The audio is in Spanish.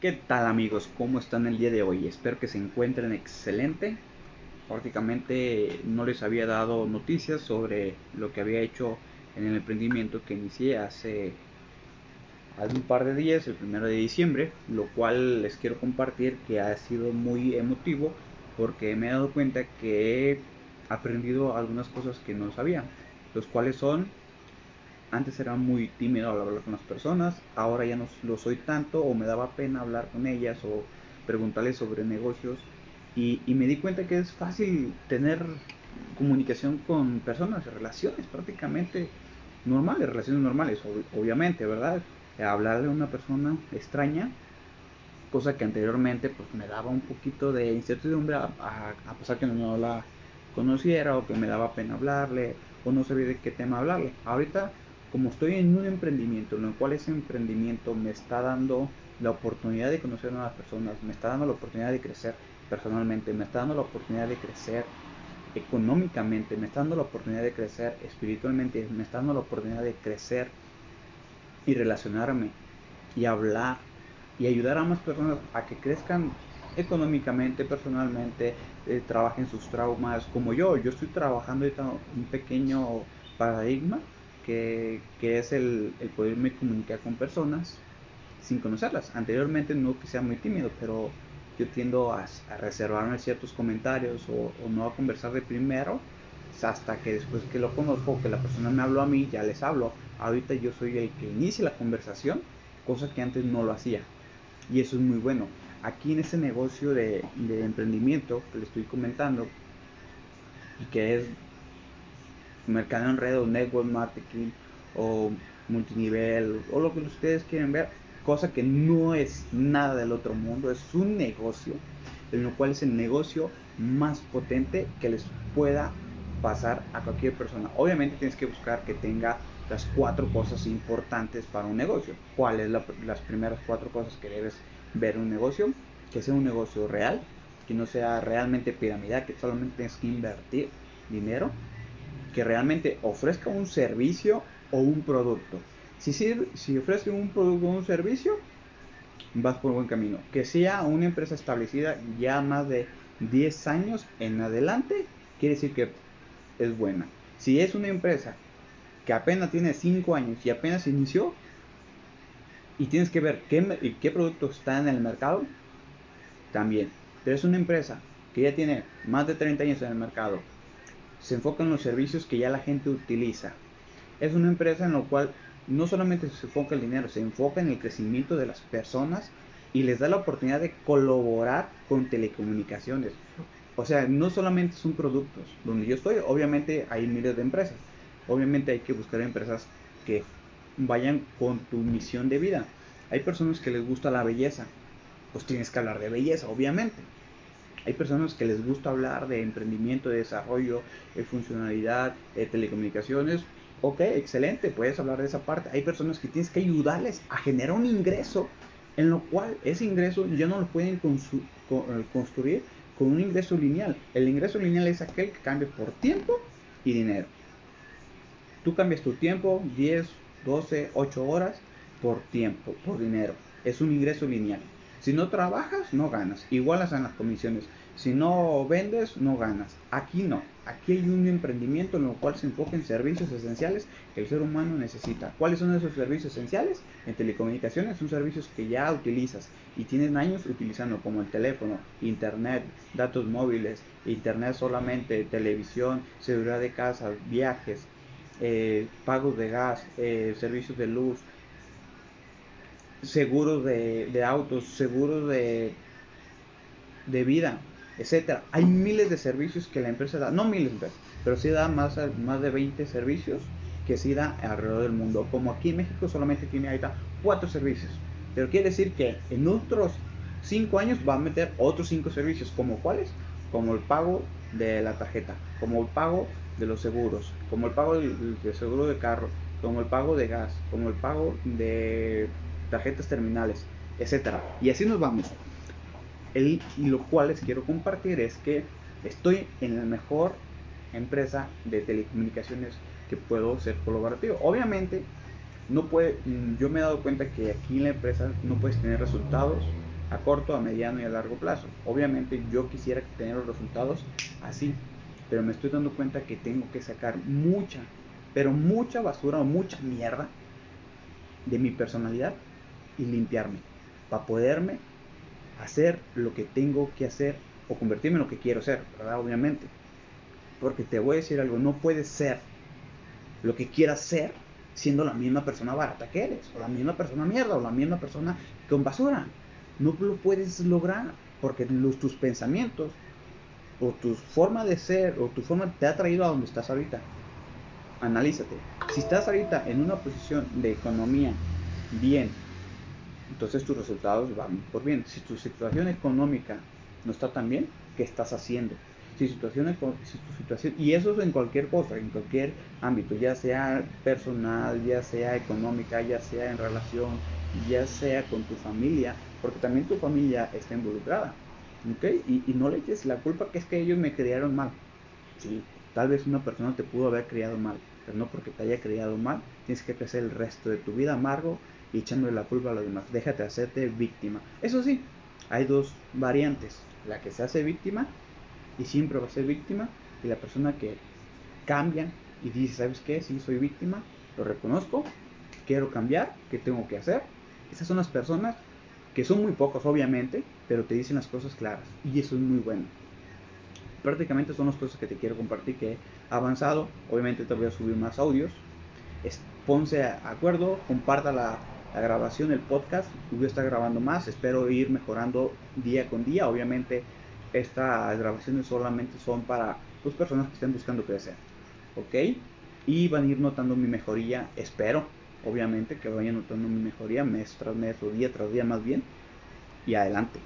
¿Qué tal amigos? ¿Cómo están el día de hoy? Espero que se encuentren excelente. Prácticamente no les había dado noticias sobre lo que había hecho en el emprendimiento que inicié hace, un par de días, el primero de diciembre, lo cual les quiero compartir que ha sido muy emotivo porque me he dado cuenta que he aprendido algunas cosas que no sabía, los cuales son antes era muy tímido al hablar con las personas, ahora ya no lo soy tanto o me daba pena hablar con ellas o preguntarles sobre negocios y, me di cuenta que es fácil tener comunicación con personas, relaciones prácticamente normales, relaciones normales, obviamente, ¿verdad? Hablarle a una persona extraña, cosa que anteriormente pues me daba un poquito de incertidumbre a, a pesar que no la conociera o que me daba pena hablarle o no sabía de qué tema hablarle. Ahorita como estoy en un emprendimiento, en el cual ese emprendimiento me está dando la oportunidad de conocer a nuevas personas, me está dando la oportunidad de crecer personalmente, me está dando la oportunidad de crecer económicamente, me está dando la oportunidad de crecer espiritualmente, me está dando la oportunidad de crecer y relacionarme y hablar y ayudar a más personas a que crezcan económicamente, personalmente, eh, trabajen sus traumas, como yo, yo estoy trabajando ahorita un pequeño paradigma que, es el, el, poderme comunicar con personas sin conocerlas. Anteriormente no que sea muy tímido, pero yo tiendo a, reservarme ciertos comentarios o, no a conversar de primero hasta que después que lo conozco, que la persona me habló a mí, ya les hablo. Ahorita yo soy el que inicia la conversación, cosa que antes no lo hacía. Y eso es muy bueno. Aquí en este negocio de, de emprendimiento que le estoy comentando, y que es mercado en red o network marketing o multinivel o lo que ustedes quieren ver, cosa que no es nada del otro mundo, es un negocio, en lo cual es el negocio más potente que les pueda pasar a cualquier persona. Obviamente tienes que buscar que tenga las cuatro cosas importantes para un negocio. ¿Cuáles son las primeras cuatro cosas que debes ver en un negocio? Que sea un negocio real, que no sea realmente piramidal, que solamente tienes que invertir dinero que realmente ofrezca un servicio o un producto. Si, si ofrece un producto o un servicio, vas por buen camino. Que sea una empresa establecida ya más de 10 años en adelante, quiere decir que es buena. Si es una empresa que apenas tiene 5 años y apenas inició, y tienes que ver qué, qué producto está en el mercado, también. Pero es una empresa que ya tiene más de 30 años en el mercado, se enfoca en los servicios que ya la gente utiliza. Es una empresa en la cual no solamente se enfoca el dinero, se enfoca en el crecimiento de las personas y les da la oportunidad de colaborar con telecomunicaciones. O sea, no solamente son productos. Donde yo estoy, obviamente hay miles de empresas. Obviamente hay que buscar empresas que vayan con tu misión de vida. Hay personas que les gusta la belleza. Pues tienes que hablar de belleza, obviamente. Hay personas que les gusta hablar de emprendimiento, de desarrollo, de funcionalidad, de telecomunicaciones. Ok, excelente, puedes hablar de esa parte. Hay personas que tienes que ayudarles a generar un ingreso, en lo cual ese ingreso ya no lo pueden eh, construir con un ingreso lineal. El ingreso lineal es aquel que cambia por tiempo y dinero. Tú cambias tu tiempo 10, 12, 8 horas por tiempo, por dinero. Es un ingreso lineal. Si no trabajas, no ganas. Igual hacen las comisiones. Si no vendes, no ganas. Aquí no. Aquí hay un emprendimiento en el cual se enfoca en servicios esenciales que el ser humano necesita. ¿Cuáles son esos servicios esenciales? En telecomunicaciones son servicios que ya utilizas y tienen años utilizando como el teléfono, internet, datos móviles, internet solamente, televisión, seguridad de casa, viajes, eh, pagos de gas, eh, servicios de luz, seguros de, autos, seguros de, de vida, etcétera. Hay miles de servicios que la empresa da, no miles, pero sí da más, más de 20 servicios que sí da alrededor del mundo. Como aquí en México solamente tiene ahorita cuatro servicios. Pero quiere decir que en otros 5 años va a meter otros 5 servicios. ¿Como cuáles? Como el pago de la tarjeta, como el pago de los seguros, como el pago del seguro de carro, como el pago de gas, como el pago de tarjetas terminales, etcétera. Y así nos vamos. El, y lo cual les quiero compartir es que estoy en la mejor empresa de telecomunicaciones que puedo ser colaborativo. Obviamente, no puede, yo me he dado cuenta que aquí en la empresa no puedes tener resultados a corto, a mediano y a largo plazo. Obviamente yo quisiera tener los resultados así, pero me estoy dando cuenta que tengo que sacar mucha, pero mucha basura o mucha mierda de mi personalidad y limpiarme para poderme hacer lo que tengo que hacer o convertirme en lo que quiero ser, ¿verdad? Obviamente. Porque te voy a decir algo, no puedes ser lo que quieras ser siendo la misma persona barata que eres, o la misma persona mierda, o la misma persona con basura. No lo puedes lograr porque los, tus pensamientos o tu forma de ser o tu forma te ha traído a donde estás ahorita. Analízate. Si estás ahorita en una posición de economía bien, entonces tus resultados van por bien. Si tu situación económica no está tan bien, ¿qué estás haciendo? Si, situación, si tu situación, y eso es en cualquier cosa, en cualquier ámbito, ya sea personal, ya sea económica, ya sea en relación, ya sea con tu familia, porque también tu familia está involucrada. ¿okay? Y, y, no le eches la culpa que es que ellos me criaron mal. Sí, tal vez una persona te pudo haber criado mal, pero no porque te haya criado mal, tienes que crecer el resto de tu vida amargo y echándole la culpa a los demás. Déjate hacerte víctima. Eso sí, hay dos variantes. La que se hace víctima y siempre va a ser víctima y la persona que cambia y dice, ¿sabes qué? Sí, soy víctima, lo reconozco, quiero cambiar, ¿qué tengo que hacer? Esas son las personas que son muy pocos obviamente, pero te dicen las cosas claras y eso es muy bueno. Prácticamente son las cosas que te quiero compartir que avanzado. Obviamente te voy a subir más audios. Ponse a acuerdo, comparta la, grabación, el podcast. Voy a estar grabando más. Espero ir mejorando día con día. Obviamente, estas grabaciones solamente son para las personas que estén buscando crecer. ¿Ok? Y van a ir notando mi mejoría. Espero, obviamente, que vayan notando mi mejoría mes tras mes o día tras día más bien. Y adelante.